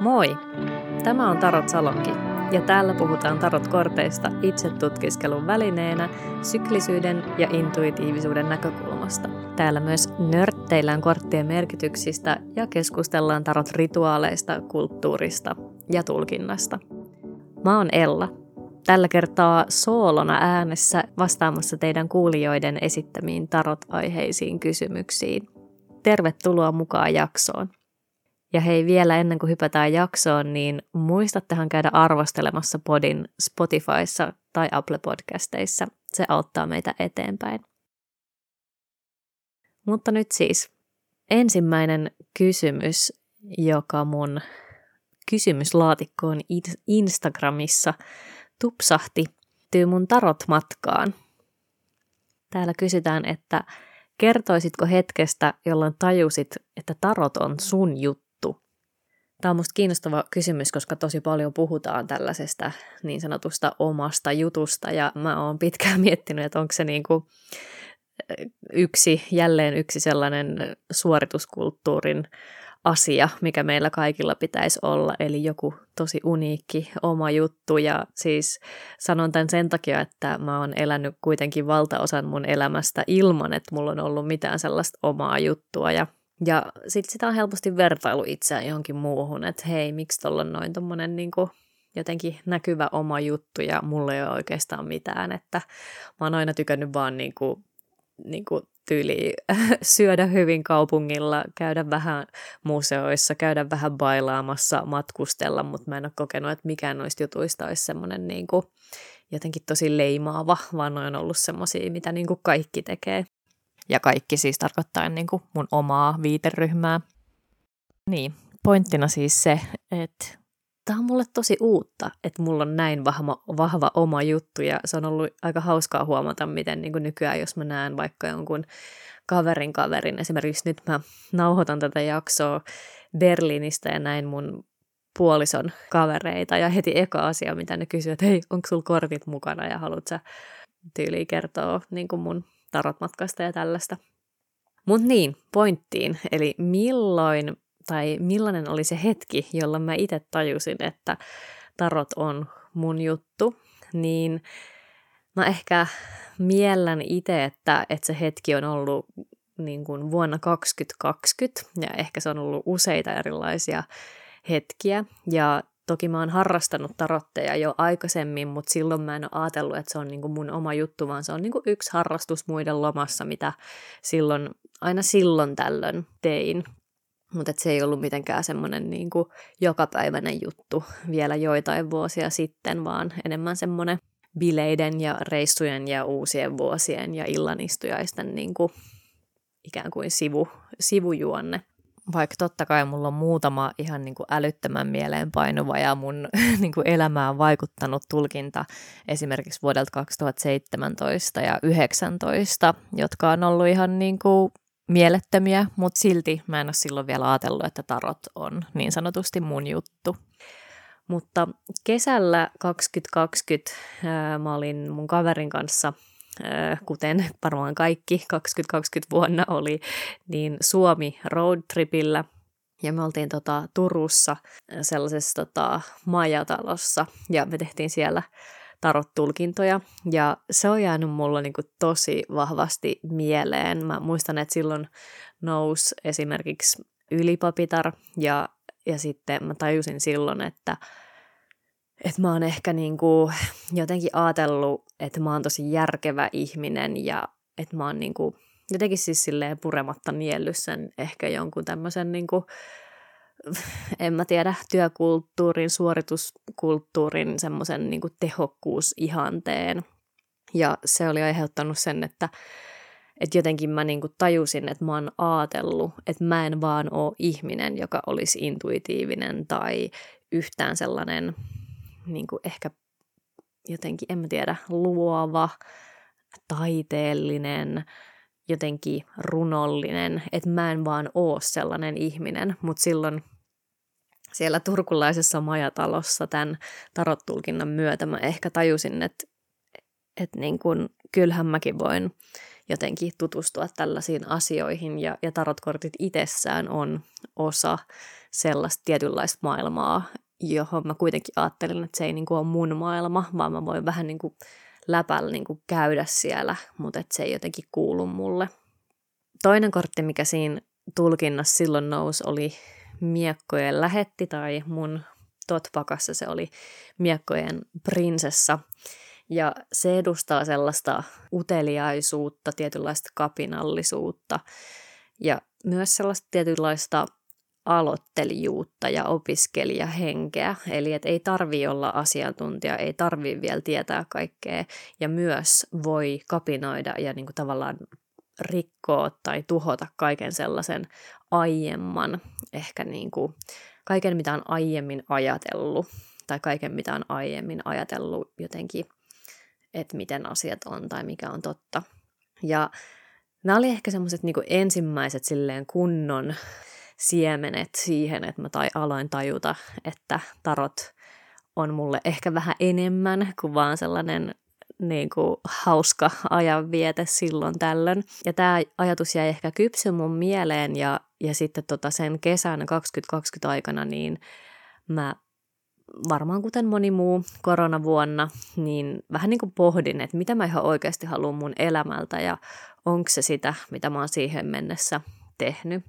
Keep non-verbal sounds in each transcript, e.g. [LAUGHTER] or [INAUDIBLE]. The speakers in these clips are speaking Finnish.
Moi! Tämä on Tarot Salonki, ja täällä puhutaan tarot-korteista itse tutkiskelun välineenä syklisyyden ja intuitiivisuuden näkökulmasta. Täällä myös nörtteillään korttien merkityksistä ja keskustellaan tarot-rituaaleista, kulttuurista ja tulkinnasta. Mä oon Ella. Tällä kertaa soolona äänessä vastaamassa teidän kuulijoiden esittämiin tarot-aiheisiin kysymyksiin. Tervetuloa mukaan jaksoon. Ja hei, vielä ennen kuin hypätään jaksoon, niin muistattehan käydä arvostelemassa podin Spotifyssa tai Apple Podcasteissa. Se auttaa meitä eteenpäin. Mutta nyt siis ensimmäinen kysymys, joka mun kysymyslaatikkoon Instagramissa tupsahti, tyy mun tarot-matkaan. Täällä kysytään, että kertoisitko hetkestä, jolloin tajusit, että tarot on sun juttu? Tämä on minusta kiinnostava kysymys, koska tosi paljon puhutaan tällaisesta niin sanotusta omasta jutusta ja mä oon pitkään [LAUGHS] miettinyt, että onko se niin kuin yksi, jälleen yksi sellainen suorituskulttuurin asia, mikä meillä kaikilla pitäisi olla, eli joku tosi uniikki oma juttu. Ja siis sanon tämän sen takia, että mä oon elänyt kuitenkin valtaosan mun elämästä ilman, että mulla on ollut mitään sellaista omaa juttua. Ja ja sitten sitä on helposti vertailu itseään johonkin muuhun, että hei, miksi tuolla on noin tommonen niin jotenkin näkyvä oma juttu ja mulla ei ole oikeastaan mitään, että mä oon aina tykännyt vaan niin kuin, niin kuin tyyli [LAUGHS] syödä hyvin kaupungilla, käydä vähän museoissa, käydä vähän bailaamassa, matkustella, mutta mä en ole kokenut, että mikään noista jutuista olisi semmoinen niin jotenkin tosi leimaava, vaan noin on ollut semmoisia, mitä niin kuin kaikki tekee. Ja kaikki siis tarkoittaa niin kuin mun omaa viiteryhmää. Niin, pointtina siis se, että tämä on mulle tosi uutta, että mulla on näin vahva, vahva oma juttu. Ja se on ollut aika hauskaa huomata, miten niin kuin nykyään, jos mä näen vaikka jonkun kaverin kaverin, esimerkiksi nyt mä nauhoitan tätä jaksoa Berliinistä ja näin mun puolison kavereita. Ja heti eka asia, mitä ne kysyy, että hei, onko sulla kortit mukana ja haluat sä tyyliin kertoa niin kuin mun tarotmatkasta ja tällaista. Mutta niin, pointtiin, eli milloin tai millainen oli se hetki, jolloin mä itse tajusin, että tarot on mun juttu, niin mä ehkä miellän itse, että, että se hetki on ollut niin kuin vuonna 2020 ja ehkä se on ollut useita erilaisia hetkiä ja Toki mä oon harrastanut tarotteja jo aikaisemmin, mutta silloin mä en ole ajatellut, että se on niinku mun oma juttu, vaan se on niinku yksi harrastus muiden lomassa, mitä silloin, aina silloin tällöin tein. Mutta se ei ollut mitenkään semmoinen niinku jokapäiväinen juttu vielä joitain vuosia sitten, vaan enemmän semmoinen bileiden ja reissujen ja uusien vuosien ja illanistujaisten niinku ikään kuin sivu, sivujuonne vaikka totta kai mulla on muutama ihan niin kuin älyttömän mieleenpainuva ja mun [LAUGHS] niin kuin elämään vaikuttanut tulkinta esimerkiksi vuodelta 2017 ja 2019, jotka on ollut ihan niin kuin mielettömiä, mutta silti mä en ole silloin vielä ajatellut, että tarot on niin sanotusti mun juttu. Mutta kesällä 2020 ää, mä olin mun kaverin kanssa – kuten varmaan kaikki 2020 vuonna oli, niin Suomi roadtripillä. Ja me oltiin tota, Turussa sellaisessa tota, majatalossa ja me tehtiin siellä tarot-tulkintoja. Ja se on jäänyt mulla niin kuin, tosi vahvasti mieleen. Mä muistan, että silloin nousi esimerkiksi ylipapitar ja, ja sitten mä tajusin silloin, että että mä oon ehkä niinku jotenkin ajatellut, että mä oon tosi järkevä ihminen ja että mä oon niinku jotenkin siis silleen purematta niellyt sen ehkä jonkun tämmöisen niinku, [LAUGHS] en mä tiedä, työkulttuurin, suorituskulttuurin semmoisen niinku tehokkuusihanteen. Ja se oli aiheuttanut sen, että, että jotenkin mä niinku tajusin, että mä oon ajatellut, että mä en vaan ole ihminen, joka olisi intuitiivinen tai yhtään sellainen niin kuin ehkä jotenkin, en mä tiedä, luova, taiteellinen, jotenkin runollinen, että mä en vaan oo sellainen ihminen, mutta silloin siellä turkulaisessa majatalossa tämän tarottulkinnan myötä mä ehkä tajusin, että, että niin kuin, kyllähän mäkin voin jotenkin tutustua tällaisiin asioihin ja, ja tarotkortit itsessään on osa sellaista tietynlaista maailmaa, johon mä kuitenkin ajattelen, että se ei niin kuin ole mun maailma, vaan mä voin vähän niin kuin läpällä niin kuin käydä siellä, mutta että se ei jotenkin kuulu mulle. Toinen kortti, mikä siinä tulkinnassa silloin nousi, oli miekkojen lähetti tai mun totpakassa se oli miekkojen prinsessa. Ja se edustaa sellaista uteliaisuutta, tietynlaista kapinallisuutta ja myös sellaista tietynlaista aloittelijuutta ja opiskelijahenkeä. Eli että ei tarvi olla asiantuntija, ei tarvi vielä tietää kaikkea ja myös voi kapinoida ja niin kuin tavallaan rikkoa tai tuhota kaiken sellaisen aiemman, ehkä niin kuin kaiken mitä on aiemmin ajatellut tai kaiken mitä on aiemmin ajatellut jotenkin, että miten asiat on tai mikä on totta. Ja nämä oli ehkä semmoiset niin ensimmäiset silleen kunnon siemenet siihen, että mä tai aloin tajuta, että tarot on mulle ehkä vähän enemmän kuin vaan sellainen niin kuin hauska ajanviete silloin tällöin. Ja tämä ajatus jäi ehkä kypsy mun mieleen ja, ja sitten tota sen kesän 2020 aikana niin mä varmaan kuten moni muu koronavuonna, niin vähän niin kuin pohdin, että mitä mä ihan oikeasti haluan mun elämältä ja onko se sitä, mitä mä oon siihen mennessä tehnyt.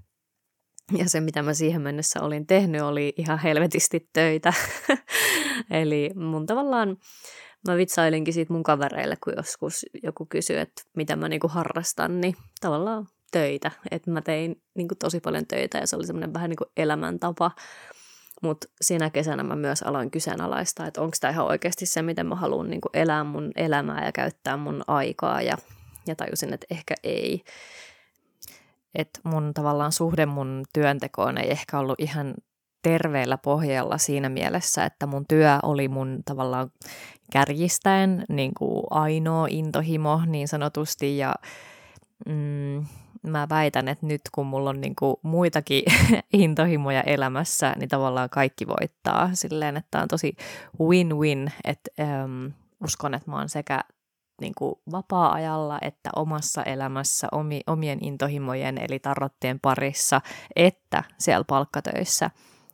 Ja se, mitä mä siihen mennessä olin tehnyt, oli ihan helvetisti töitä. [LAUGHS] Eli mun tavallaan, mä vitsailinkin siitä mun kavereille, kun joskus joku kysyi, että mitä mä niinku harrastan, niin tavallaan töitä. Että mä tein niinku tosi paljon töitä ja se oli semmoinen vähän niinku elämäntapa. Mutta siinä kesänä mä myös aloin kyseenalaistaa, että onko tämä ihan oikeasti se, miten mä haluan niinku elää mun elämää ja käyttää mun aikaa. Ja, ja tajusin, että ehkä ei että mun tavallaan suhde mun työntekoon ei ehkä ollut ihan terveellä pohjalla siinä mielessä, että mun työ oli mun tavallaan kärjistäen niin kuin ainoa intohimo niin sanotusti. Ja mm, mä väitän, että nyt kun mulla on niin kuin muitakin [LAUGHS] intohimoja elämässä, niin tavallaan kaikki voittaa. Silleen, että on tosi win-win, että ähm, uskon, että mä oon sekä niin kuin vapaa-ajalla että omassa elämässä omi, omien intohimojen eli tarrottien parissa, että siellä palkkatöissä,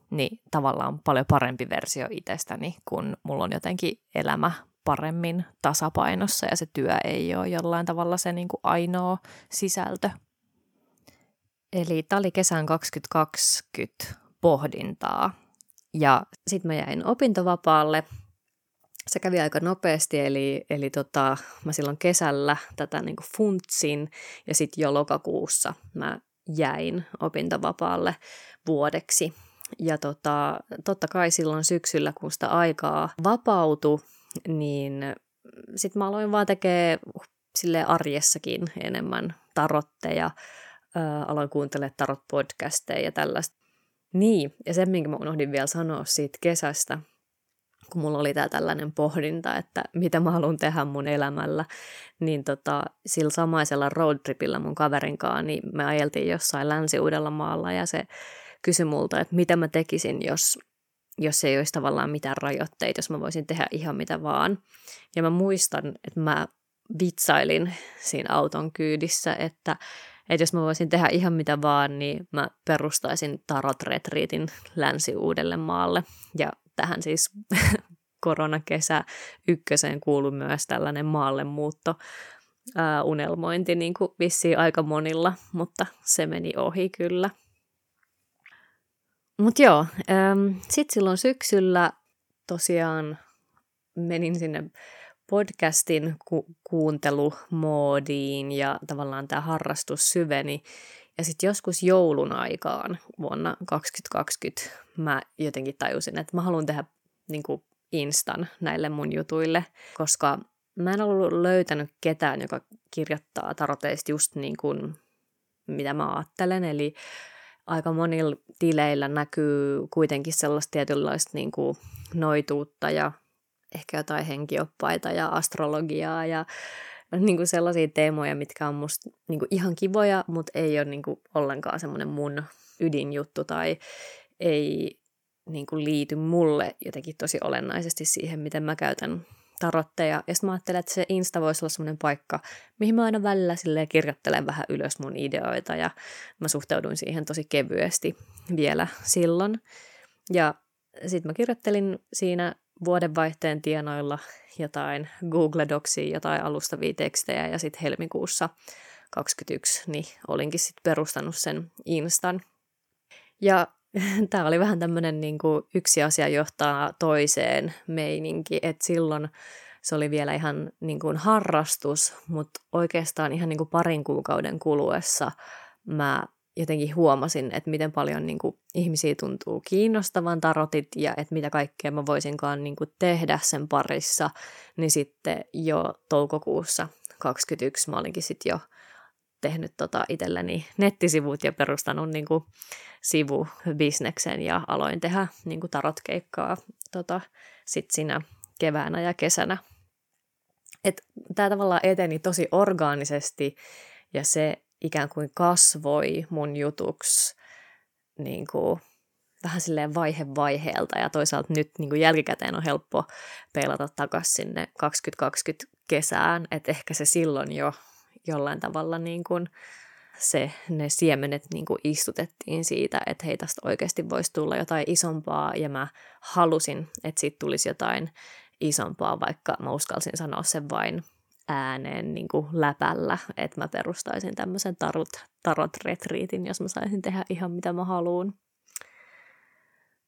niin tavallaan paljon parempi versio itsestäni, kun mulla on jotenkin elämä paremmin tasapainossa ja se työ ei ole jollain tavalla se niin kuin ainoa sisältö. Eli tämä oli kesän 2020 pohdintaa. Ja sitten mä jäin opintovapaalle se kävi aika nopeasti, eli, eli tota, mä silloin kesällä tätä niin kuin funtsin ja sitten jo lokakuussa mä jäin opintovapaalle vuodeksi. Ja tota, totta kai silloin syksyllä, kun sitä aikaa vapautui, niin sitten mä aloin vaan tekee sille arjessakin enemmän tarotteja, ää, aloin kuuntelemaan tarot-podcasteja ja tällaista. Niin, ja sen, minkä mä unohdin vielä sanoa siitä kesästä, kun mulla oli tää tällainen pohdinta, että mitä mä haluan tehdä mun elämällä, niin tota, sillä samaisella roadtripillä mun kaverinkaan, niin me ajeltiin jossain Länsi-Uudellamaalla ja se kysyi multa, että mitä mä tekisin, jos, jos ei olisi tavallaan mitään rajoitteita, jos mä voisin tehdä ihan mitä vaan. Ja mä muistan, että mä vitsailin siinä auton kyydissä, että, että jos mä voisin tehdä ihan mitä vaan, niin mä perustaisin tarot-retriitin Länsi-Uudellemaalle. Ja tähän siis [LAUGHS] koronakesä ykköseen kuului myös tällainen maallemuutto ää, unelmointi niin kuin vissiin aika monilla, mutta se meni ohi kyllä. Mutta joo, sitten silloin syksyllä tosiaan menin sinne podcastin ku- kuuntelumoodiin ja tavallaan tämä harrastus syveni. Ja sitten joskus joulun aikaan vuonna 2020 mä jotenkin tajusin, että mä haluan tehdä niin kuin instan näille mun jutuille, koska mä en ollut löytänyt ketään, joka kirjoittaa taroteista just niin kuin mitä mä ajattelen, eli aika monilla tileillä näkyy kuitenkin sellaista tietynlaista niin kuin noituutta ja ehkä jotain henkioppaita ja astrologiaa ja niin kuin sellaisia teemoja, mitkä on musta niin kuin ihan kivoja, mutta ei ole niin kuin ollenkaan semmoinen mun ydinjuttu tai ei niin kuin liity mulle jotenkin tosi olennaisesti siihen, miten mä käytän tarotteja. Ja sitten mä ajattelin, että se Insta voisi olla semmoinen paikka, mihin mä aina välillä silleen kirjoittelen vähän ylös mun ideoita ja mä suhtauduin siihen tosi kevyesti vielä silloin. Ja sitten mä kirjoittelin siinä vuodenvaihteen tienoilla jotain Google Docsia, jotain alustavia tekstejä ja sitten helmikuussa 2021 niin olinkin sitten perustanut sen Instan. Ja [LAUGHS] tämä oli vähän tämmöinen niin yksi asia johtaa toiseen meininki, että silloin se oli vielä ihan niin kuin harrastus, mutta oikeastaan ihan niin kuin parin kuukauden kuluessa mä jotenkin huomasin, että miten paljon niin kuin, ihmisiä tuntuu kiinnostavan tarotit ja että mitä kaikkea mä voisinkaan niin kuin, tehdä sen parissa, niin sitten jo toukokuussa 2021 mä olinkin sitten jo tehnyt tota itselleni nettisivut ja perustanut niin kuin, sivubisneksen ja aloin tehdä niin kuin, tarotkeikkaa tota, sit siinä keväänä ja kesänä. Tämä tavallaan eteni tosi orgaanisesti ja se ikään kuin kasvoi mun jutuksi niin kuin, vähän silleen vaihe vaiheelta ja toisaalta nyt niin kuin jälkikäteen on helppo peilata takaisin sinne 2020 kesään, että ehkä se silloin jo jollain tavalla niin kuin se, ne siemenet niin kuin istutettiin siitä, että hei tästä oikeasti voisi tulla jotain isompaa ja mä halusin, että siitä tulisi jotain isompaa, vaikka mä uskalsin sanoa sen vain ääneen niin kuin läpällä, että mä perustaisin tämmöisen tarot, tarot-retriitin, jos mä saisin tehdä ihan mitä mä haluan.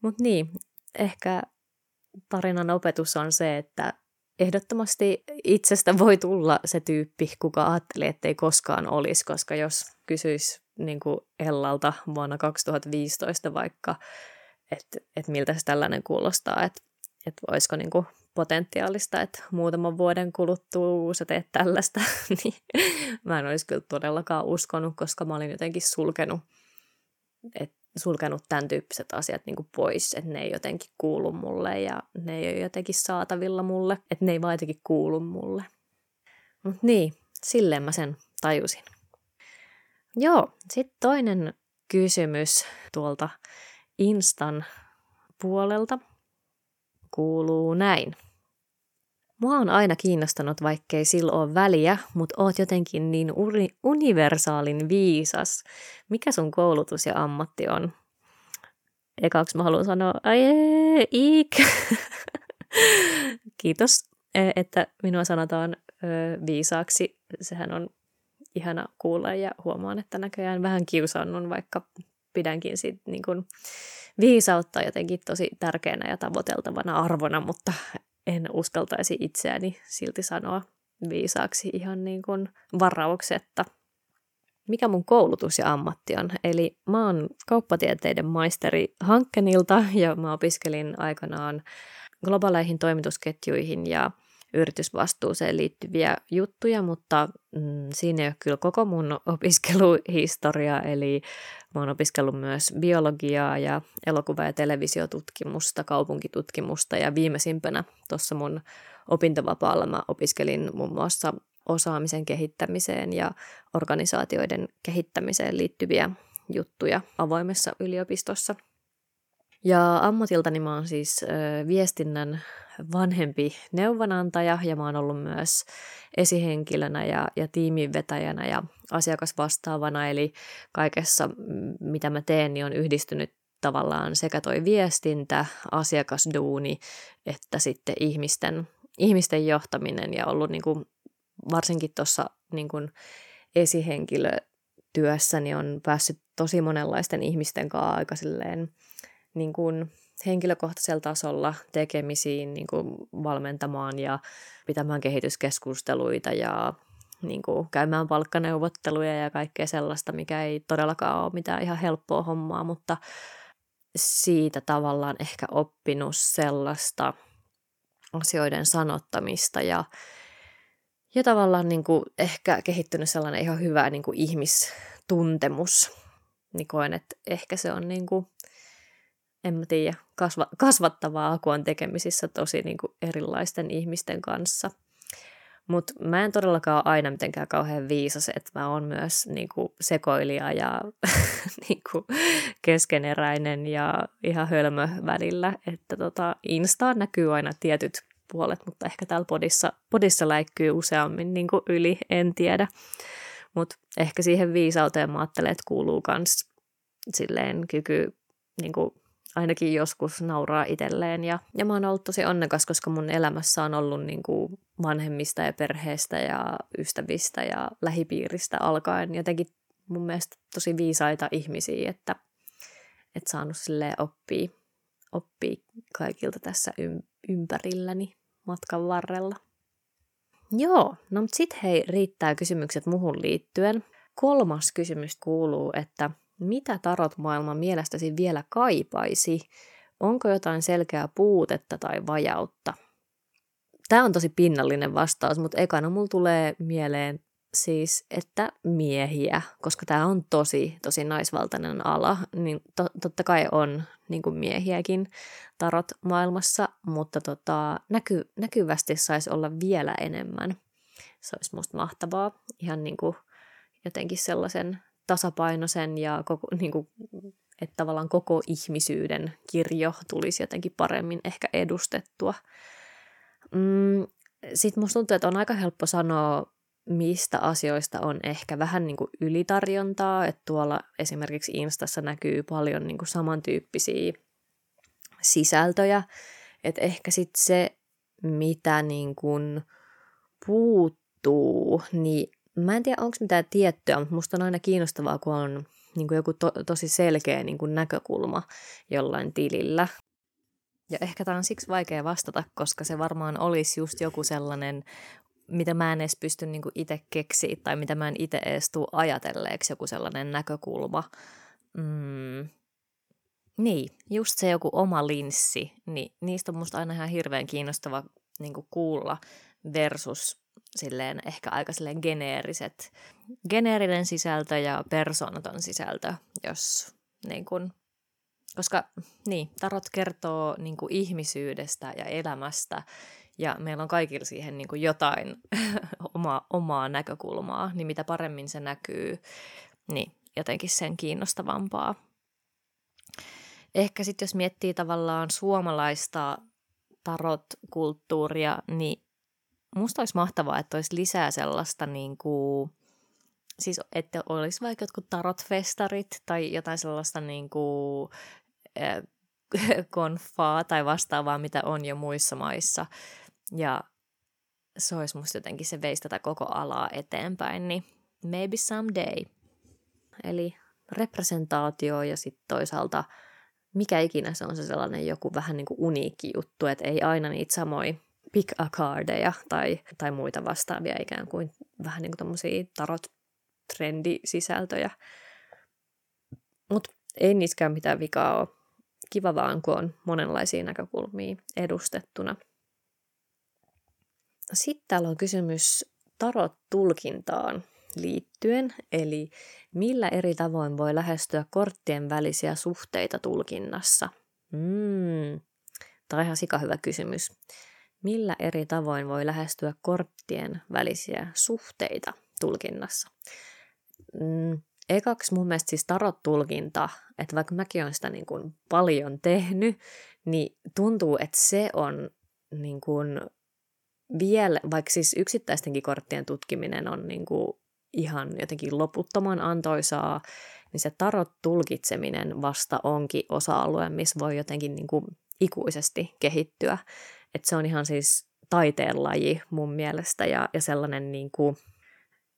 Mutta niin, ehkä tarinan opetus on se, että ehdottomasti itsestä voi tulla se tyyppi, kuka ajatteli, ettei koskaan olisi, koska jos kysyisi niin kuin Ellalta vuonna 2015 vaikka, että, että miltä se tällainen kuulostaa, että, että voisiko niin kuin potentiaalista, että muutaman vuoden kuluttua sä teet tällaista, [LAUGHS] niin mä en olisi kyllä todellakaan uskonut, koska mä olin jotenkin sulkenut, et, sulkenut tämän tyyppiset asiat niin kuin pois, että ne ei jotenkin kuulu mulle ja ne ei ole jotenkin saatavilla mulle, että ne ei vaan jotenkin kuulu mulle. Mutta niin, silleen mä sen tajusin. Joo, sitten toinen kysymys tuolta Instan puolelta kuuluu näin. Mua on aina kiinnostanut, vaikkei sillä ole väliä, mutta oot jotenkin niin uni- universaalin viisas. Mikä sun koulutus ja ammatti on? Ekaksi mä haluan sanoa, ai iik. [LAUGHS] Kiitos, e, että minua sanotaan viisaaksi. Sehän on ihana kuulla ja huomaan, että näköjään vähän kiusannun, vaikka pidänkin siitä niin kuin viisautta jotenkin tosi tärkeänä ja tavoiteltavana arvona, mutta en uskaltaisi itseäni silti sanoa viisaaksi ihan niin kuin varauksetta. Mikä mun koulutus ja ammatti on? Eli mä oon kauppatieteiden maisteri Hankkenilta ja mä opiskelin aikanaan globaaleihin toimitusketjuihin ja yritysvastuuseen liittyviä juttuja, mutta mm, siinä ei ole kyllä koko mun [LAUGHS] opiskeluhistoria, eli mä oon opiskellut myös biologiaa ja elokuva- ja televisiotutkimusta, kaupunkitutkimusta ja viimeisimpänä tuossa mun opintovapaalla mä opiskelin muun muassa osaamisen kehittämiseen ja organisaatioiden kehittämiseen liittyviä juttuja avoimessa yliopistossa. Ja ammatiltani mä oon siis viestinnän vanhempi neuvonantaja ja mä oon ollut myös esihenkilönä ja, ja tiiminvetäjänä ja asiakasvastaavana, eli kaikessa mitä mä teen, niin on yhdistynyt tavallaan sekä toi viestintä, asiakasduuni, että sitten ihmisten, ihmisten johtaminen. Ja ollut niin kuin, varsinkin tuossa niin kuin esihenkilötyössäni on päässyt tosi monenlaisten ihmisten kanssa aika silleen, niin kuin henkilökohtaisella tasolla tekemisiin niin kuin valmentamaan ja pitämään kehityskeskusteluita ja niin kuin käymään palkkaneuvotteluja ja kaikkea sellaista, mikä ei todellakaan ole mitään ihan helppoa hommaa, mutta siitä tavallaan ehkä oppinut sellaista asioiden sanottamista ja, ja tavallaan niin kuin ehkä kehittynyt sellainen ihan hyvä niin kuin ihmistuntemus. Niin koen, että ehkä se on niin kuin en mä tiedä, kasva, kasvattavaa, kun on tekemisissä tosi niin kuin erilaisten ihmisten kanssa. Mutta mä en todellakaan ole aina mitenkään kauhean viisas, että mä oon myös niin kuin sekoilija ja [LAUGHS] niin kuin keskeneräinen ja ihan hölmö välillä. Että tota, Instaan näkyy aina tietyt puolet, mutta ehkä täällä podissa, podissa läikkyy useammin niin kuin yli, en tiedä. Mutta ehkä siihen viisauteen mä ajattelen, että kuuluu myös silleen kyky niin kuin ainakin joskus nauraa itselleen. Ja, ja mä oon ollut tosi onnekas, koska mun elämässä on ollut niin kuin vanhemmista ja perheestä ja ystävistä ja lähipiiristä alkaen jotenkin mun mielestä tosi viisaita ihmisiä, että, että saanut sille oppia, oppia kaikilta tässä ympärilläni matkan varrella. Joo, no mutta sit hei, riittää kysymykset muhun liittyen. Kolmas kysymys kuuluu, että mitä tarot-maailma mielestäsi vielä kaipaisi? Onko jotain selkeää puutetta tai vajautta? Tämä on tosi pinnallinen vastaus, mutta ekana mulla tulee mieleen siis, että miehiä, koska tämä on tosi, tosi naisvaltainen ala, niin to, totta kai on niin kuin miehiäkin tarot maailmassa, mutta tota, näky, näkyvästi saisi olla vielä enemmän. Se olisi musta mahtavaa, ihan niin kuin jotenkin sellaisen tasapainoisen ja koko, niin kuin, että tavallaan koko ihmisyyden kirjo tulisi jotenkin paremmin ehkä edustettua. Mm, Sitten musta tuntuu, että on aika helppo sanoa, mistä asioista on ehkä vähän niin kuin ylitarjontaa, että tuolla esimerkiksi Instassa näkyy paljon niin kuin samantyyppisiä sisältöjä, että ehkä sitten se, mitä niin kuin puuttuu, niin Mä en tiedä, onko mitään tiettyä, mutta musta on aina kiinnostavaa, kun on niin kuin joku to, tosi selkeä niin kuin näkökulma jollain tilillä. Ja ehkä tämä on siksi vaikea vastata, koska se varmaan olisi just joku sellainen, mitä mä en edes pysty niin itse keksiä tai mitä mä en itse edes tule ajatelleeksi, joku sellainen näkökulma. Mm. Niin, just se joku oma linssi, niin niistä on musta aina ihan hirveän kiinnostava niin kuulla versus silleen ehkä aika silleen geneeriset, geneerinen sisältö ja persoonaton sisältö, jos niin kun, koska niin, tarot kertoo niin kuin ihmisyydestä ja elämästä ja meillä on kaikilla siihen niin kuin jotain [LAUGHS] oma, omaa näkökulmaa, niin mitä paremmin se näkyy, niin jotenkin sen kiinnostavampaa. Ehkä sitten jos miettii tavallaan suomalaista tarot-kulttuuria, niin musta olisi mahtavaa, että olisi lisää sellaista niin kuin, siis että olisi vaikka jotkut tarotfestarit tai jotain sellaista niin kuin, äh, [LAUGHS] konfaa tai vastaavaa, mitä on jo muissa maissa. Ja se olisi musta jotenkin, se veisi tätä koko alaa eteenpäin, niin maybe someday. Eli representaatio ja sitten toisaalta mikä ikinä se on se sellainen joku vähän niin kuin uniikki juttu, että ei aina niitä samoja pick a cardeja tai, tai muita vastaavia ikään kuin vähän niin kuin tarot trendisisältöjä. Mutta ei niiskään mitään vikaa ole. Kiva vaan, kun on monenlaisia näkökulmia edustettuna. Sitten täällä on kysymys tarot-tulkintaan liittyen, eli millä eri tavoin voi lähestyä korttien välisiä suhteita tulkinnassa? Mm, tämä on ihan sika hyvä kysymys millä eri tavoin voi lähestyä korttien välisiä suhteita tulkinnassa. Mm, ekaksi mun mielestä siis tarot-tulkinta, että vaikka mäkin olen sitä niin kuin paljon tehnyt, niin tuntuu, että se on niin kuin vielä, vaikka siis yksittäistenkin korttien tutkiminen on niin kuin ihan jotenkin loputtoman antoisaa, niin se tarot-tulkitseminen vasta onkin osa-alue, missä voi jotenkin niin kuin ikuisesti kehittyä. Että se on ihan siis taiteenlaji mun mielestä ja, ja sellainen niin kuin,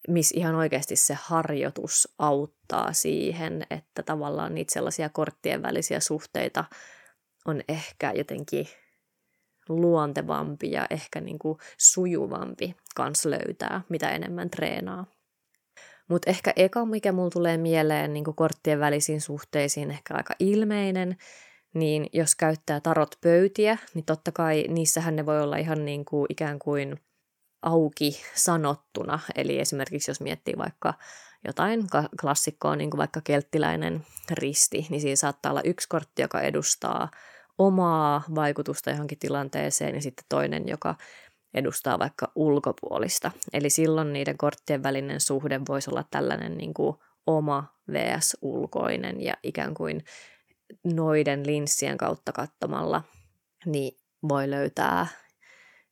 missä ihan oikeasti se harjoitus auttaa siihen, että tavallaan niitä sellaisia korttien välisiä suhteita on ehkä jotenkin luontevampi ja ehkä niin kuin sujuvampi kans löytää, mitä enemmän treenaa. Mutta ehkä eka, mikä mulla tulee mieleen niin korttien välisiin suhteisiin, ehkä aika ilmeinen, niin jos käyttää tarot pöytiä, niin totta kai niissähän ne voi olla ihan niin kuin ikään kuin auki sanottuna. Eli esimerkiksi jos miettii vaikka jotain klassikkoa, niin kuin vaikka kelttiläinen risti, niin siinä saattaa olla yksi kortti, joka edustaa omaa vaikutusta johonkin tilanteeseen ja sitten toinen, joka edustaa vaikka ulkopuolista. Eli silloin niiden korttien välinen suhde voisi olla tällainen niin kuin oma vs. ulkoinen ja ikään kuin noiden linssien kautta katsomalla, niin voi löytää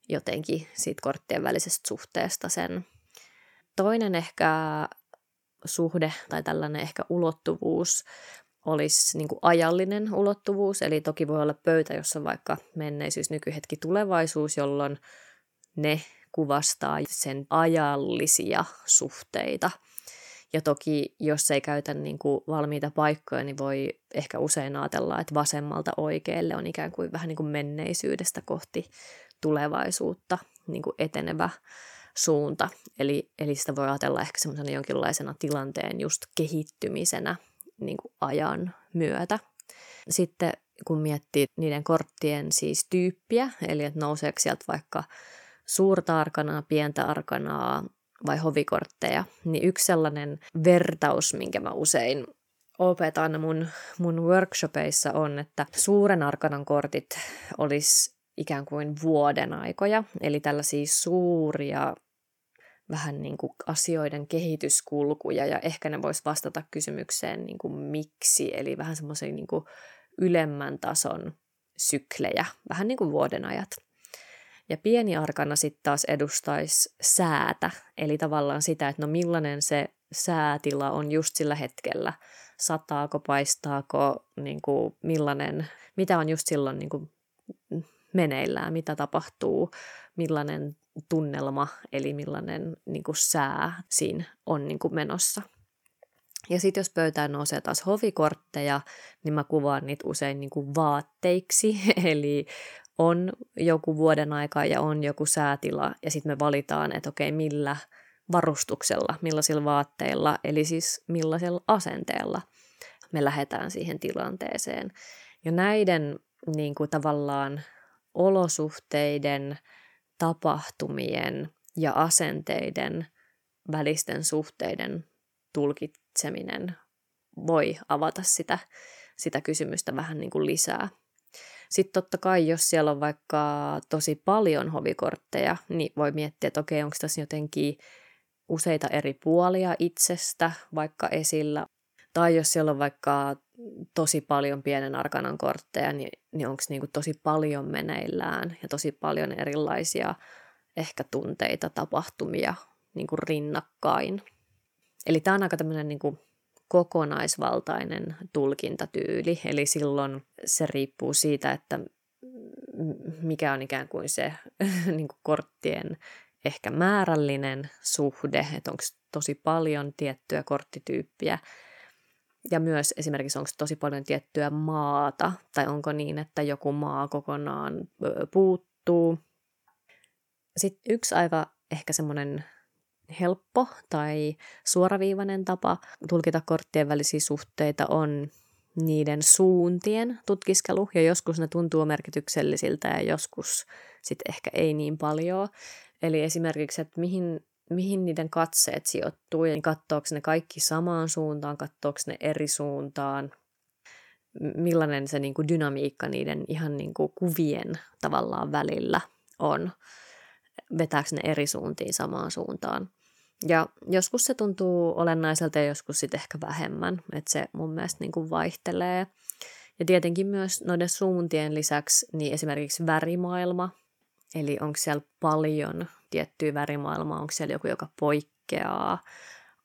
jotenkin siitä korttien välisestä suhteesta sen. Toinen ehkä suhde tai tällainen ehkä ulottuvuus olisi niin kuin ajallinen ulottuvuus, eli toki voi olla pöytä, jossa vaikka menneisyys, nykyhetki, tulevaisuus, jolloin ne kuvastaa sen ajallisia suhteita. Ja toki, jos ei käytä niin kuin valmiita paikkoja, niin voi ehkä usein ajatella, että vasemmalta oikealle on ikään kuin vähän niin kuin menneisyydestä kohti tulevaisuutta niin kuin etenevä suunta. Eli, eli sitä voi ajatella ehkä semmoisena jonkinlaisena tilanteen just kehittymisenä niin kuin ajan myötä. Sitten kun miettii niiden korttien siis tyyppiä, eli että nouseeko sieltä vaikka suurta arkanaa, pientä arkanaa vai hovikortteja, niin yksi sellainen vertaus, minkä mä usein opetan mun, mun workshopeissa on, että suuren arkanan kortit olisi ikään kuin vuoden aikoja, eli tällaisia suuria vähän niin kuin asioiden kehityskulkuja ja ehkä ne vois vastata kysymykseen niin kuin miksi, eli vähän semmoisen niin ylemmän tason syklejä, vähän niin kuin vuoden ajat. Ja pieni arkana sitten taas edustaisi säätä, eli tavallaan sitä, että no millainen se säätila on just sillä hetkellä. Sataako, paistaako, niin kuin millainen, mitä on just silloin niin kuin meneillään, mitä tapahtuu, millainen tunnelma, eli millainen niin kuin sää siinä on niin kuin menossa. Ja sitten jos pöytään nousee taas hovikortteja, niin mä kuvaan niitä usein niin kuin vaatteiksi, [LAUGHS] eli on joku vuoden aika ja on joku säätila, ja sitten me valitaan, että okei, millä varustuksella, millaisilla vaatteilla, eli siis millaisella asenteella me lähdetään siihen tilanteeseen. Ja näiden niin kuin tavallaan olosuhteiden, tapahtumien ja asenteiden välisten suhteiden tulkitseminen voi avata sitä, sitä kysymystä vähän niin kuin lisää. Sitten totta kai, jos siellä on vaikka tosi paljon hovikortteja, niin voi miettiä, että okei, onko tässä jotenkin useita eri puolia itsestä vaikka esillä. Tai jos siellä on vaikka tosi paljon pienen arkanan kortteja, niin, niin onko niinku tosi paljon meneillään ja tosi paljon erilaisia ehkä tunteita, tapahtumia niinku rinnakkain. Eli tämä on aika tämmöinen niinku kokonaisvaltainen tulkintatyyli, eli silloin se riippuu siitä, että mikä on ikään kuin se [LAUGHS] niin kuin korttien ehkä määrällinen suhde, että onko tosi paljon tiettyä korttityyppiä, ja myös esimerkiksi onko tosi paljon tiettyä maata, tai onko niin, että joku maa kokonaan puuttuu. Sitten yksi aika ehkä semmoinen helppo tai suoraviivainen tapa tulkita korttien välisiä suhteita on niiden suuntien tutkiskelu, ja joskus ne tuntuu merkityksellisiltä ja joskus sitten ehkä ei niin paljon. Eli esimerkiksi, että mihin, mihin niiden katseet sijoittuu, ja katsoako ne kaikki samaan suuntaan, katsoako ne eri suuntaan, millainen se niin kuin dynamiikka niiden ihan niin kuin kuvien tavallaan välillä on, vetääkö ne eri suuntiin samaan suuntaan. Ja joskus se tuntuu olennaiselta ja joskus sitten ehkä vähemmän, että se mun mielestä niin kuin vaihtelee. Ja tietenkin myös noiden suuntien lisäksi niin esimerkiksi värimaailma, eli onko siellä paljon tiettyä värimaailmaa, onko siellä joku, joka poikkeaa,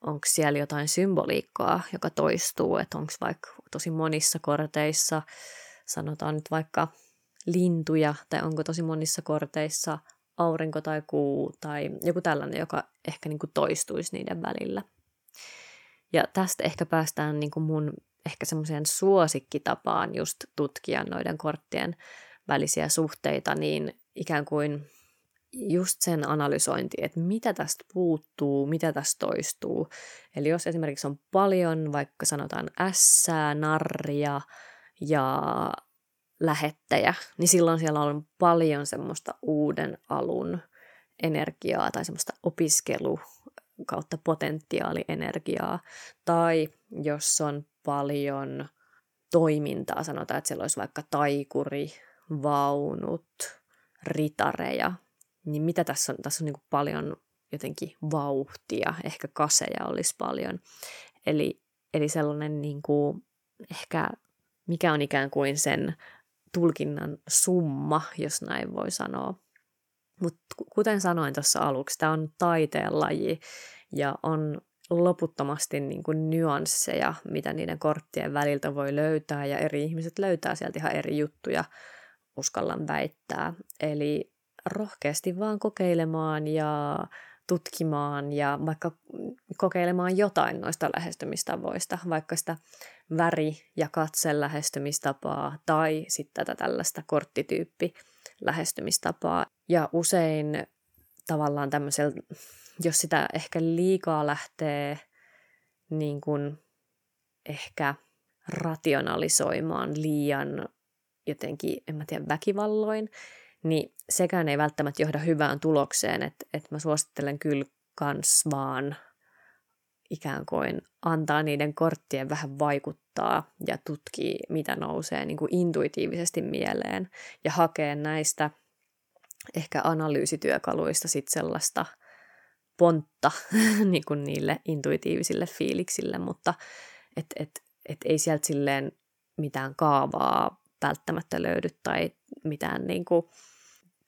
onko siellä jotain symboliikkaa, joka toistuu, että onko vaikka tosi monissa korteissa, sanotaan nyt vaikka lintuja, tai onko tosi monissa korteissa aurinko tai kuu tai joku tällainen, joka ehkä niin kuin toistuisi niiden välillä. Ja tästä ehkä päästään niin kuin mun ehkä semmoiseen suosikkitapaan just tutkia noiden korttien välisiä suhteita, niin ikään kuin just sen analysointi, että mitä tästä puuttuu, mitä tästä toistuu. Eli jos esimerkiksi on paljon vaikka sanotaan ässää, narria ja lähettäjä, niin silloin siellä on paljon semmoista uuden alun energiaa tai semmoista opiskelu kautta potentiaalienergiaa. Tai jos on paljon toimintaa, sanotaan, että siellä olisi vaikka taikuri, vaunut, ritareja, niin mitä tässä on? Tässä on niin paljon jotenkin vauhtia, ehkä kaseja olisi paljon. Eli, eli sellainen niin kuin, ehkä, mikä on ikään kuin sen tulkinnan summa, jos näin voi sanoa. Mutta kuten sanoin tuossa aluksi, tämä on taiteen laji ja on loputtomasti niin kuin nyansseja, mitä niiden korttien väliltä voi löytää, ja eri ihmiset löytää sieltä ihan eri juttuja, uskallan väittää. Eli rohkeasti vaan kokeilemaan ja tutkimaan ja vaikka kokeilemaan jotain noista lähestymistavoista, vaikka sitä väri- ja katse lähestymistapaa tai sitten tätä tällaista korttityyppi lähestymistapaa. Ja usein tavallaan tämmöisellä, jos sitä ehkä liikaa lähtee niin kuin ehkä rationalisoimaan liian jotenkin, en mä tiedä, väkivalloin, niin sekään ei välttämättä johda hyvään tulokseen, että, että mä suosittelen kyllä kans vaan ikään kuin antaa niiden korttien vähän vaikuttaa ja tutkii, mitä nousee niin kuin intuitiivisesti mieleen ja hakee näistä ehkä analyysityökaluista sit sellaista pontta [LAUGHS] niin kuin niille intuitiivisille fiiliksille, mutta et, et, et ei sieltä silleen mitään kaavaa välttämättä löydy tai mitään niin kuin,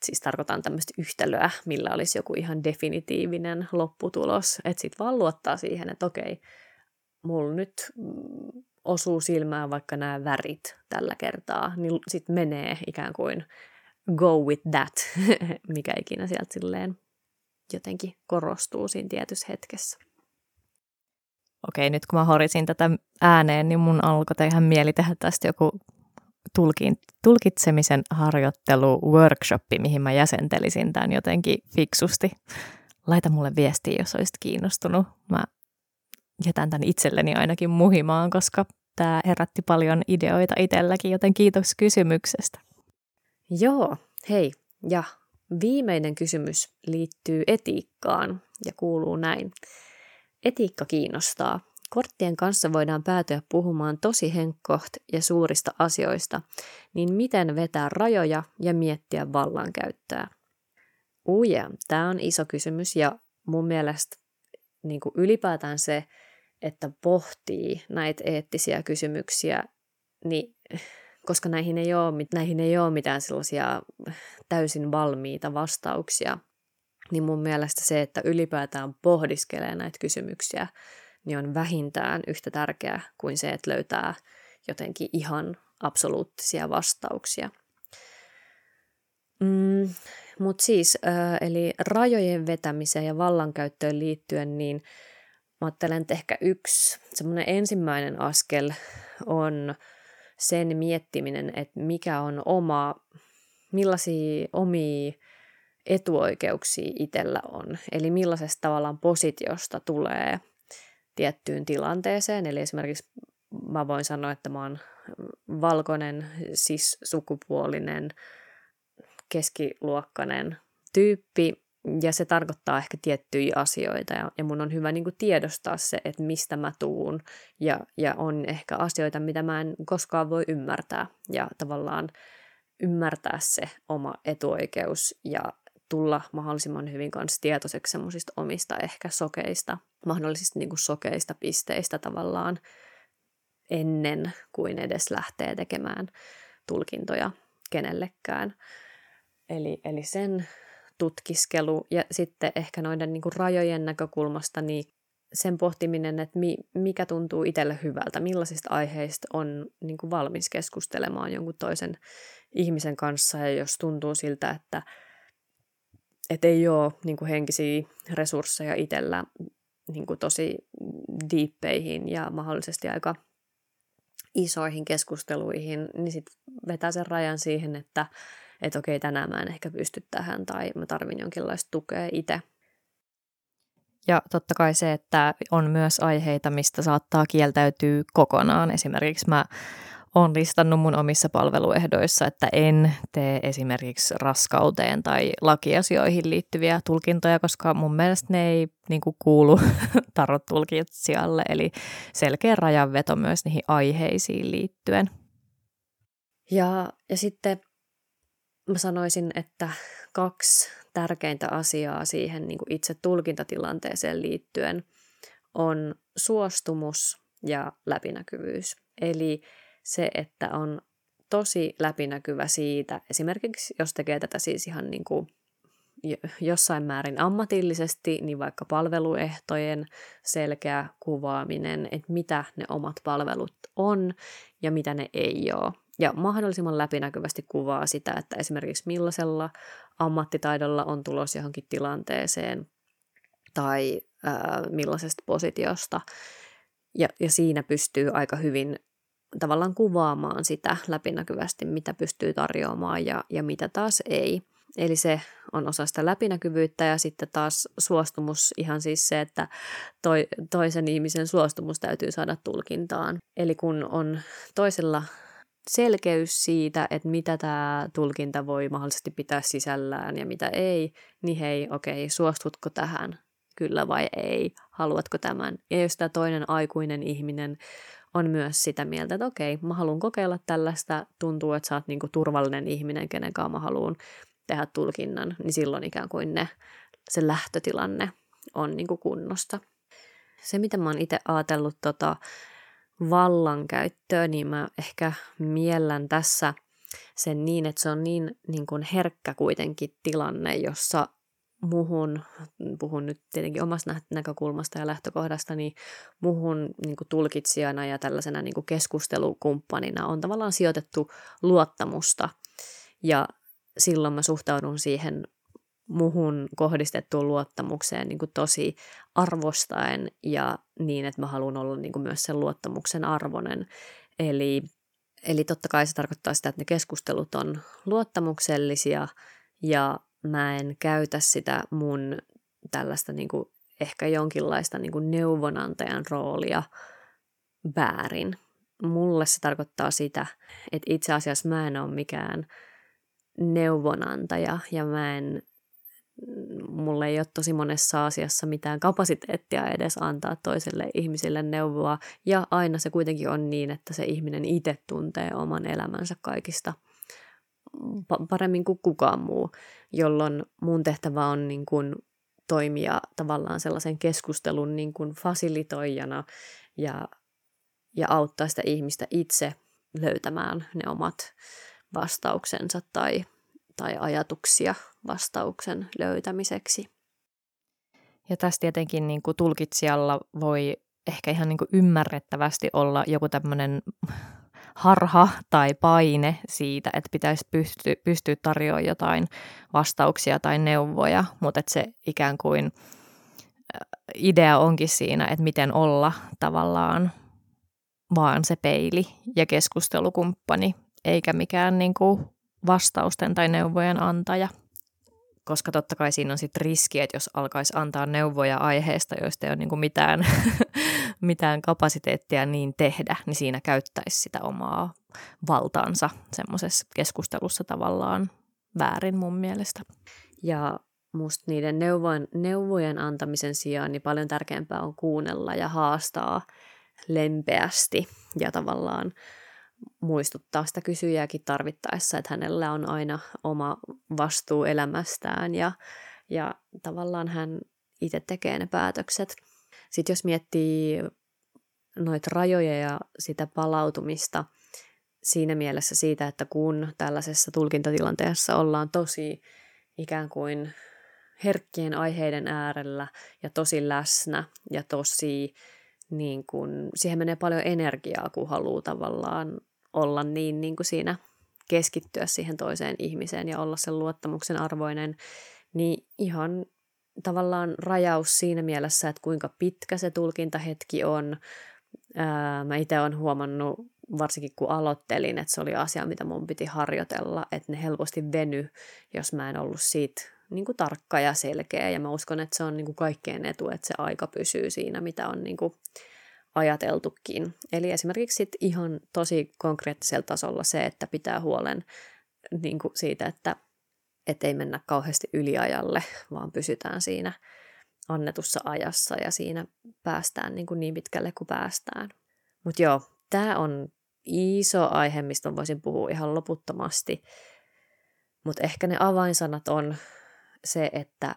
siis tarkoitan tämmöistä yhtälöä, millä olisi joku ihan definitiivinen lopputulos, että sitten vaan luottaa siihen, että okei, mulla nyt osuu silmään vaikka nämä värit tällä kertaa, niin sitten menee ikään kuin go with that, [LAUGHS] mikä ikinä sieltä silleen jotenkin korostuu siinä tietyssä hetkessä. Okei, nyt kun mä horisin tätä ääneen, niin mun alkoi tehdä mieli tehdä tästä joku tulkitsemisen harjoittelu workshoppi, mihin mä jäsentelisin tämän jotenkin fiksusti. Laita mulle viestiä, jos olisit kiinnostunut. Mä jätän tämän itselleni ainakin muhimaan, koska tämä herätti paljon ideoita itselläkin, joten kiitos kysymyksestä. Joo, hei. Ja viimeinen kysymys liittyy etiikkaan ja kuuluu näin. Etiikka kiinnostaa. Korttien kanssa voidaan päätyä puhumaan tosi henkkoht ja suurista asioista, niin miten vetää rajoja ja miettiä vallankäyttöä? Uja, tämä on iso kysymys ja mun mielestä niin kuin ylipäätään se, että pohtii näitä eettisiä kysymyksiä, niin koska näihin ei, ole, näihin ei ole mitään sellaisia täysin valmiita vastauksia, niin mun mielestä se, että ylipäätään pohdiskelee näitä kysymyksiä, niin on vähintään yhtä tärkeää kuin se, että löytää jotenkin ihan absoluuttisia vastauksia. Mm, Mutta siis, eli rajojen vetämiseen ja vallankäyttöön liittyen, niin mä ajattelen, että ehkä yksi semmoinen ensimmäinen askel on sen miettiminen, että mikä on oma, millaisia omia etuoikeuksia itsellä on. Eli millaisesta tavallaan positiosta tulee tiettyyn tilanteeseen. Eli esimerkiksi mä voin sanoa, että mä oon valkoinen, siis sukupuolinen, keskiluokkainen tyyppi, ja se tarkoittaa ehkä tiettyjä asioita. Ja, ja mun on hyvä niin kuin tiedostaa se, että mistä mä tuun. Ja, ja on ehkä asioita, mitä mä en koskaan voi ymmärtää. Ja tavallaan ymmärtää se oma etuoikeus ja tulla mahdollisimman hyvin kanssa tietoiseksi semmoisista omista ehkä sokeista, mahdollisista niin kuin sokeista pisteistä tavallaan ennen kuin edes lähtee tekemään tulkintoja kenellekään. Eli, eli sen tutkiskelu ja sitten ehkä noiden niin kuin rajojen näkökulmasta niin sen pohtiminen, että mi, mikä tuntuu itselle hyvältä, millaisista aiheista on niin kuin valmis keskustelemaan jonkun toisen ihmisen kanssa ja jos tuntuu siltä, että et ei ole niin kuin henkisiä resursseja itsellä niin kuin tosi diippeihin ja mahdollisesti aika isoihin keskusteluihin, niin sitten vetää sen rajan siihen, että että okei, tänään mä en ehkä pysty tähän tai mä tarvin jonkinlaista tukea itse. Ja totta kai se, että on myös aiheita, mistä saattaa kieltäytyä kokonaan. Esimerkiksi mä oon listannut mun omissa palveluehdoissa, että en tee esimerkiksi raskauteen tai lakiasioihin liittyviä tulkintoja, koska mun mielestä ne ei niin kuin kuulu [LAUGHS] tarot-tulkitsijalle. Eli selkeä rajanveto myös niihin aiheisiin liittyen. Ja, ja sitten mä sanoisin, että kaksi tärkeintä asiaa siihen niin kuin itse tulkintatilanteeseen liittyen on suostumus ja läpinäkyvyys. Eli se, että on tosi läpinäkyvä siitä, esimerkiksi jos tekee tätä siis ihan niin kuin jossain määrin ammatillisesti, niin vaikka palveluehtojen selkeä kuvaaminen, että mitä ne omat palvelut on ja mitä ne ei ole. Ja mahdollisimman läpinäkyvästi kuvaa sitä, että esimerkiksi millaisella ammattitaidolla on tulos johonkin tilanteeseen tai ää, millaisesta positiosta. Ja, ja siinä pystyy aika hyvin tavallaan kuvaamaan sitä läpinäkyvästi, mitä pystyy tarjoamaan ja, ja mitä taas ei. Eli se on osa sitä läpinäkyvyyttä ja sitten taas suostumus, ihan siis se, että toi, toisen ihmisen suostumus täytyy saada tulkintaan. Eli kun on toisella selkeys siitä, että mitä tämä tulkinta voi mahdollisesti pitää sisällään ja mitä ei, niin hei, okei, suostutko tähän? Kyllä vai ei? Haluatko tämän? Ja jos tämä toinen aikuinen ihminen on myös sitä mieltä, että okei, mä haluan kokeilla tällaista, tuntuu, että sä oot niinku turvallinen ihminen, kenen kanssa mä haluan tehdä tulkinnan, niin silloin ikään kuin ne, se lähtötilanne on niinku kunnosta. Se, mitä mä oon itse ajatellut tota vallankäyttöä, niin mä ehkä miellän tässä sen niin, että se on niin, niin kuin herkkä kuitenkin tilanne, jossa muhun, puhun nyt tietenkin omasta näkökulmasta ja lähtökohdasta, niin muhun niin kuin tulkitsijana ja tällaisena niin kuin keskustelukumppanina on tavallaan sijoitettu luottamusta. Ja silloin mä suhtaudun siihen muhun kohdistettuun luottamukseen niin kuin tosi arvostaen ja niin, että mä haluan olla niin kuin myös sen luottamuksen arvoinen. Eli, eli totta kai se tarkoittaa sitä, että ne keskustelut on luottamuksellisia ja mä en käytä sitä mun tällaista niin kuin ehkä jonkinlaista niin kuin neuvonantajan roolia väärin. Mulle se tarkoittaa sitä, että itse asiassa mä en ole mikään neuvonantaja ja mä en, mulle ei ole tosi monessa asiassa mitään kapasiteettia edes antaa toiselle ihmisille neuvoa ja aina se kuitenkin on niin, että se ihminen itse tuntee oman elämänsä kaikista – paremmin kuin kukaan muu, jolloin mun tehtävä on niin kuin toimia tavallaan sellaisen keskustelun niin kuin fasilitoijana ja, ja auttaa sitä ihmistä itse löytämään ne omat vastauksensa tai, tai ajatuksia vastauksen löytämiseksi. Ja tässä tietenkin niin kuin tulkitsijalla voi ehkä ihan niin kuin ymmärrettävästi olla joku tämmöinen harha tai paine siitä, että pitäisi pysty, pystyä tarjoamaan jotain vastauksia tai neuvoja, mutta että se ikään kuin idea onkin siinä, että miten olla tavallaan vaan se peili ja keskustelukumppani, eikä mikään niin kuin vastausten tai neuvojen antaja. Koska totta kai siinä on sitten riski, että jos alkaisi antaa neuvoja aiheesta, joista ei ole niinku mitään, [LAUGHS] mitään kapasiteettia niin tehdä, niin siinä käyttäisi sitä omaa valtaansa semmoisessa keskustelussa tavallaan väärin mun mielestä. Ja musta niiden neuvojen, neuvojen antamisen sijaan niin paljon tärkeämpää on kuunnella ja haastaa lempeästi ja tavallaan muistuttaa sitä kysyjääkin tarvittaessa, että hänellä on aina oma vastuu elämästään ja, ja tavallaan hän itse tekee ne päätökset. Sitten jos miettii noita rajoja ja sitä palautumista siinä mielessä siitä, että kun tällaisessa tulkintatilanteessa ollaan tosi ikään kuin herkkien aiheiden äärellä ja tosi läsnä ja tosi niin kuin, siihen menee paljon energiaa, kun haluaa tavallaan olla niin, niin kuin siinä keskittyä siihen toiseen ihmiseen ja olla sen luottamuksen arvoinen, niin ihan tavallaan rajaus siinä mielessä, että kuinka pitkä se tulkintahetki on. Ää, mä itse olen huomannut, varsinkin kun aloittelin, että se oli asia, mitä mun piti harjoitella, että ne helposti veny, jos mä en ollut siitä niin kuin tarkka ja selkeä. Ja mä uskon, että se on niin kuin kaikkeen etu, että se aika pysyy siinä, mitä on niin kuin ajateltukin. Eli esimerkiksi sit ihan tosi konkreettisella tasolla se, että pitää huolen niin kuin siitä, että ei mennä kauheasti yliajalle, vaan pysytään siinä annetussa ajassa ja siinä päästään niin, kuin niin pitkälle kuin päästään. Mutta joo, tämä on iso aihe, mistä voisin puhua ihan loputtomasti. Mutta ehkä ne avainsanat on se, että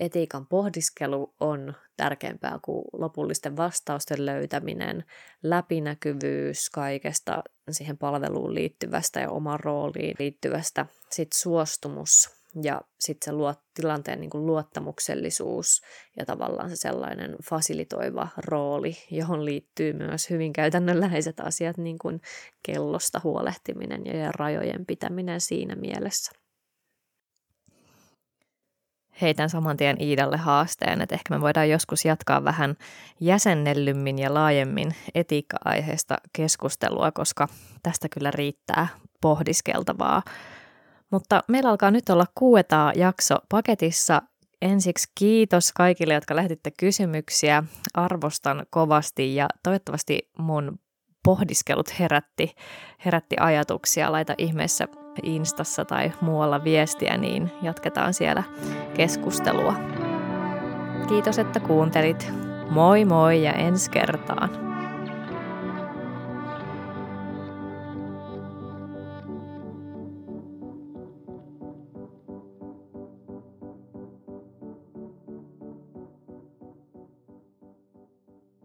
etiikan pohdiskelu on tärkeämpää kuin lopullisten vastausten löytäminen, läpinäkyvyys kaikesta siihen palveluun liittyvästä ja omaan rooliin liittyvästä, sitten suostumus ja sitten se luot, tilanteen niin kuin luottamuksellisuus ja tavallaan se sellainen fasilitoiva rooli, johon liittyy myös hyvin käytännönläheiset asiat, niin kuin kellosta huolehtiminen ja rajojen pitäminen siinä mielessä heitän saman tien Iidalle haasteen, että ehkä me voidaan joskus jatkaa vähän jäsennellymmin ja laajemmin etiikka-aiheesta keskustelua, koska tästä kyllä riittää pohdiskeltavaa. Mutta meillä alkaa nyt olla kuuetaa jakso paketissa. Ensiksi kiitos kaikille, jotka lähetitte kysymyksiä. Arvostan kovasti ja toivottavasti mun pohdiskelut herätti, herätti ajatuksia. Laita ihmeessä Instassa tai muualla viestiä, niin jatketaan siellä keskustelua. Kiitos, että kuuntelit. Moi moi ja ensi kertaan.